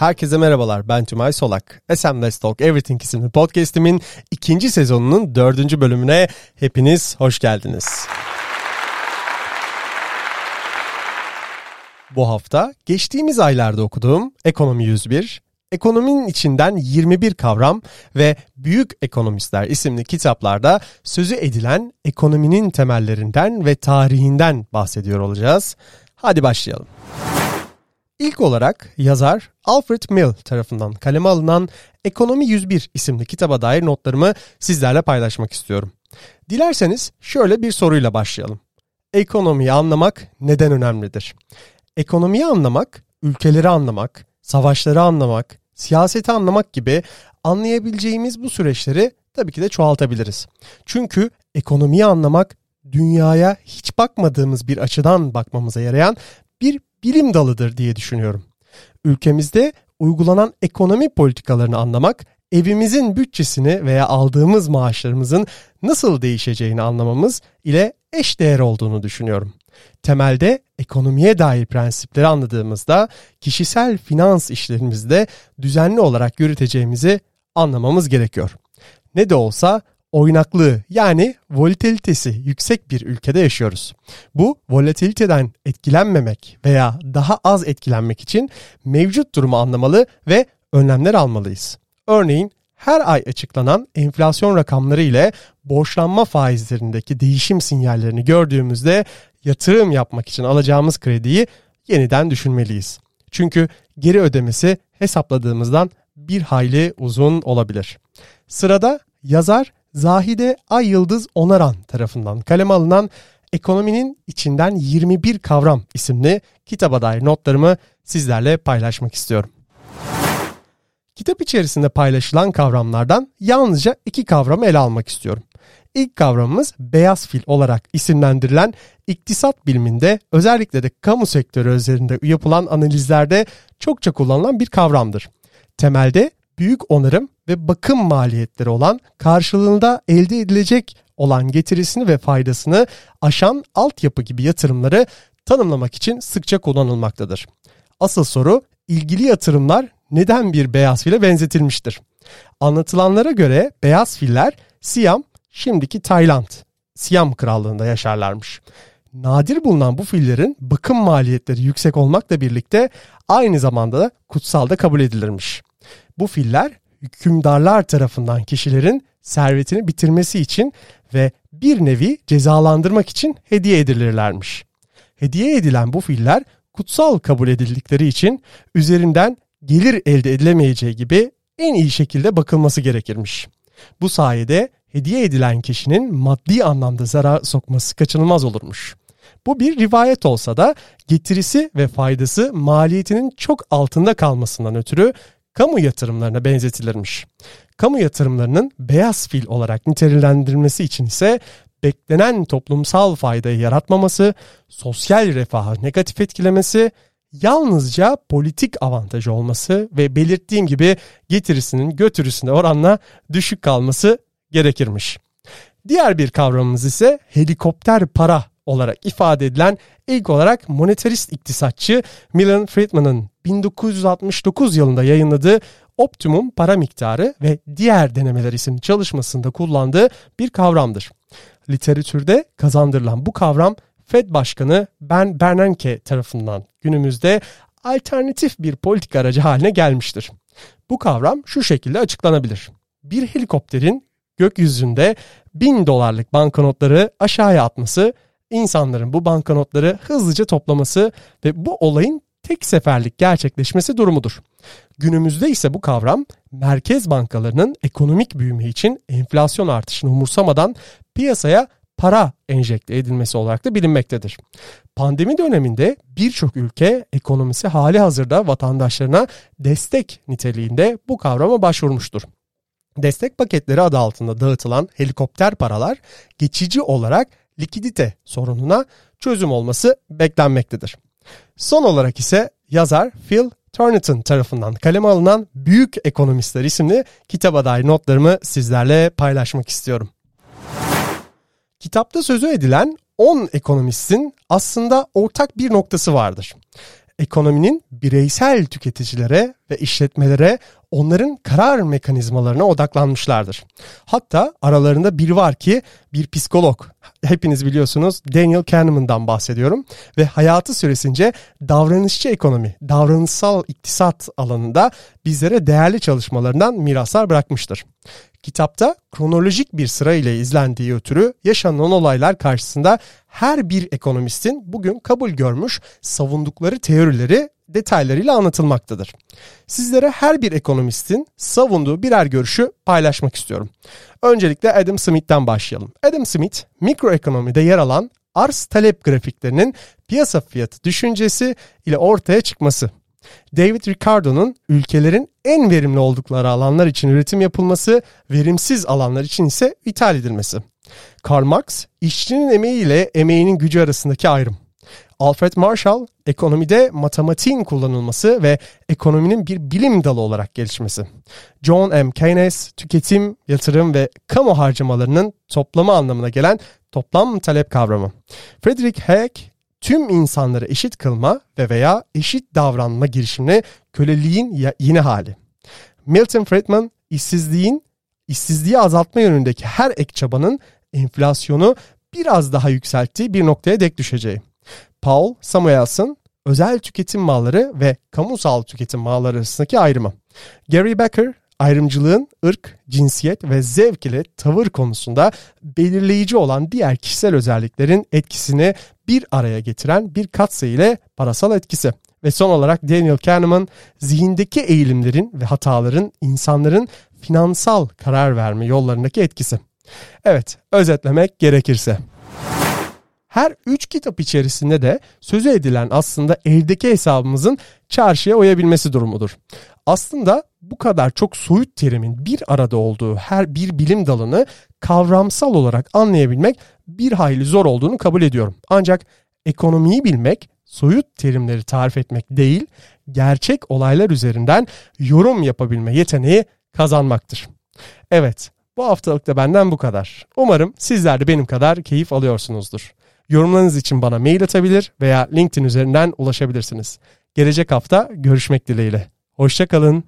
Herkese merhabalar ben Tümay Solak. SM Let's Talk Everything isimli podcastimin ikinci sezonunun dördüncü bölümüne hepiniz hoş geldiniz. Bu hafta geçtiğimiz aylarda okuduğum Ekonomi 101, Ekonominin içinden 21 kavram ve Büyük Ekonomistler isimli kitaplarda sözü edilen ekonominin temellerinden ve tarihinden bahsediyor olacağız. Hadi başlayalım. İlk olarak yazar Alfred Mill tarafından kaleme alınan Ekonomi 101 isimli kitaba dair notlarımı sizlerle paylaşmak istiyorum. Dilerseniz şöyle bir soruyla başlayalım. Ekonomiyi anlamak neden önemlidir? Ekonomiyi anlamak, ülkeleri anlamak, savaşları anlamak, siyaseti anlamak gibi anlayabileceğimiz bu süreçleri tabii ki de çoğaltabiliriz. Çünkü ekonomiyi anlamak dünyaya hiç bakmadığımız bir açıdan bakmamıza yarayan bir bilim dalıdır diye düşünüyorum. Ülkemizde uygulanan ekonomi politikalarını anlamak, evimizin bütçesini veya aldığımız maaşlarımızın nasıl değişeceğini anlamamız ile eş değer olduğunu düşünüyorum. Temelde ekonomiye dair prensipleri anladığımızda kişisel finans işlerimizde düzenli olarak yürüteceğimizi anlamamız gerekiyor. Ne de olsa oynaklığı yani volatilitesi yüksek bir ülkede yaşıyoruz. Bu volatiliteden etkilenmemek veya daha az etkilenmek için mevcut durumu anlamalı ve önlemler almalıyız. Örneğin her ay açıklanan enflasyon rakamları ile borçlanma faizlerindeki değişim sinyallerini gördüğümüzde yatırım yapmak için alacağımız krediyi yeniden düşünmeliyiz. Çünkü geri ödemesi hesapladığımızdan bir hayli uzun olabilir. Sırada yazar Zahide Ay Yıldız Onaran tarafından kaleme alınan Ekonominin içinden 21 kavram isimli kitaba dair notlarımı sizlerle paylaşmak istiyorum. Kitap içerisinde paylaşılan kavramlardan yalnızca iki kavramı ele almak istiyorum. İlk kavramımız beyaz fil olarak isimlendirilen iktisat biliminde özellikle de kamu sektörü üzerinde yapılan analizlerde çokça kullanılan bir kavramdır. Temelde büyük onarım ve bakım maliyetleri olan karşılığında elde edilecek olan getirisini ve faydasını aşan altyapı gibi yatırımları tanımlamak için sıkça kullanılmaktadır. Asıl soru ilgili yatırımlar neden bir beyaz file benzetilmiştir? Anlatılanlara göre beyaz filler Siam, şimdiki Tayland, Siam krallığında yaşarlarmış. Nadir bulunan bu fillerin bakım maliyetleri yüksek olmakla birlikte aynı zamanda da kutsal da kabul edilirmiş. Bu filler hükümdarlar tarafından kişilerin servetini bitirmesi için ve bir nevi cezalandırmak için hediye edilirlermiş. Hediye edilen bu filler kutsal kabul edildikleri için üzerinden gelir elde edilemeyeceği gibi en iyi şekilde bakılması gerekirmiş. Bu sayede hediye edilen kişinin maddi anlamda zarar sokması kaçınılmaz olurmuş. Bu bir rivayet olsa da getirisi ve faydası maliyetinin çok altında kalmasından ötürü kamu yatırımlarına benzetilirmiş. Kamu yatırımlarının beyaz fil olarak nitelendirilmesi için ise beklenen toplumsal faydayı yaratmaması, sosyal refahı negatif etkilemesi, yalnızca politik avantajı olması ve belirttiğim gibi getirisinin götürüsüne oranla düşük kalması gerekirmiş. Diğer bir kavramımız ise helikopter para olarak ifade edilen ilk olarak monetarist iktisatçı Milton Friedman'ın 1969 yılında yayınladığı optimum para miktarı ve diğer denemeler isimli çalışmasında kullandığı bir kavramdır. Literatürde kazandırılan bu kavram Fed Başkanı Ben Bernanke tarafından günümüzde alternatif bir politik aracı haline gelmiştir. Bu kavram şu şekilde açıklanabilir. Bir helikopterin gökyüzünde bin dolarlık banknotları aşağıya atması, insanların bu banknotları hızlıca toplaması ve bu olayın tek seferlik gerçekleşmesi durumudur. Günümüzde ise bu kavram merkez bankalarının ekonomik büyüme için enflasyon artışını umursamadan piyasaya para enjekte edilmesi olarak da bilinmektedir. Pandemi döneminde birçok ülke ekonomisi hali hazırda vatandaşlarına destek niteliğinde bu kavrama başvurmuştur. Destek paketleri adı altında dağıtılan helikopter paralar geçici olarak likidite sorununa çözüm olması beklenmektedir. Son olarak ise yazar Phil Turnitin tarafından kaleme alınan Büyük Ekonomistler isimli kitaba dair notlarımı sizlerle paylaşmak istiyorum. Kitapta sözü edilen 10 ekonomistin aslında ortak bir noktası vardır. Ekonominin bireysel tüketicilere ve işletmelere onların karar mekanizmalarına odaklanmışlardır. Hatta aralarında biri var ki bir psikolog. Hepiniz biliyorsunuz Daniel Kahneman'dan bahsediyorum ve hayatı süresince davranışçı ekonomi, davranışsal iktisat alanında bizlere değerli çalışmalarından miraslar bırakmıştır. Kitapta kronolojik bir sıra ile izlendiği ötürü yaşanan olaylar karşısında her bir ekonomistin bugün kabul görmüş savundukları teorileri detaylarıyla anlatılmaktadır. Sizlere her bir ekonomistin savunduğu birer görüşü paylaşmak istiyorum. Öncelikle Adam Smith'ten başlayalım. Adam Smith, mikroekonomide yer alan arz talep grafiklerinin piyasa fiyatı düşüncesi ile ortaya çıkması. David Ricardo'nun ülkelerin en verimli oldukları alanlar için üretim yapılması, verimsiz alanlar için ise ithal edilmesi. Karl Marx, işçinin emeği ile emeğinin gücü arasındaki ayrım. Alfred Marshall, ekonomide matematiğin kullanılması ve ekonominin bir bilim dalı olarak gelişmesi. John M. Keynes, tüketim, yatırım ve kamu harcamalarının toplamı anlamına gelen toplam talep kavramı. Friedrich Hayek, tüm insanları eşit kılma ve veya eşit davranma girişimine köleliğin yeni hali. Milton Friedman işsizliğin işsizliği azaltma yönündeki her ek çabanın enflasyonu biraz daha yükselttiği bir noktaya dek düşeceği. Paul Samuelson özel tüketim malları ve kamusal tüketim malları arasındaki ayrımı. Gary Becker ayrımcılığın ırk, cinsiyet ve zevk ile tavır konusunda belirleyici olan diğer kişisel özelliklerin etkisini bir araya getiren bir katsayı ile parasal etkisi. Ve son olarak Daniel Kahneman zihindeki eğilimlerin ve hataların insanların finansal karar verme yollarındaki etkisi. Evet, özetlemek gerekirse. Her üç kitap içerisinde de sözü edilen aslında evdeki hesabımızın çarşıya uyabilmesi durumudur. Aslında bu kadar çok soyut terimin bir arada olduğu her bir bilim dalını kavramsal olarak anlayabilmek bir hayli zor olduğunu kabul ediyorum. Ancak ekonomiyi bilmek soyut terimleri tarif etmek değil, gerçek olaylar üzerinden yorum yapabilme yeteneği kazanmaktır. Evet, bu haftalık da benden bu kadar. Umarım sizler de benim kadar keyif alıyorsunuzdur. Yorumlarınız için bana mail atabilir veya LinkedIn üzerinden ulaşabilirsiniz. Gelecek hafta görüşmek dileğiyle. Hoşçakalın.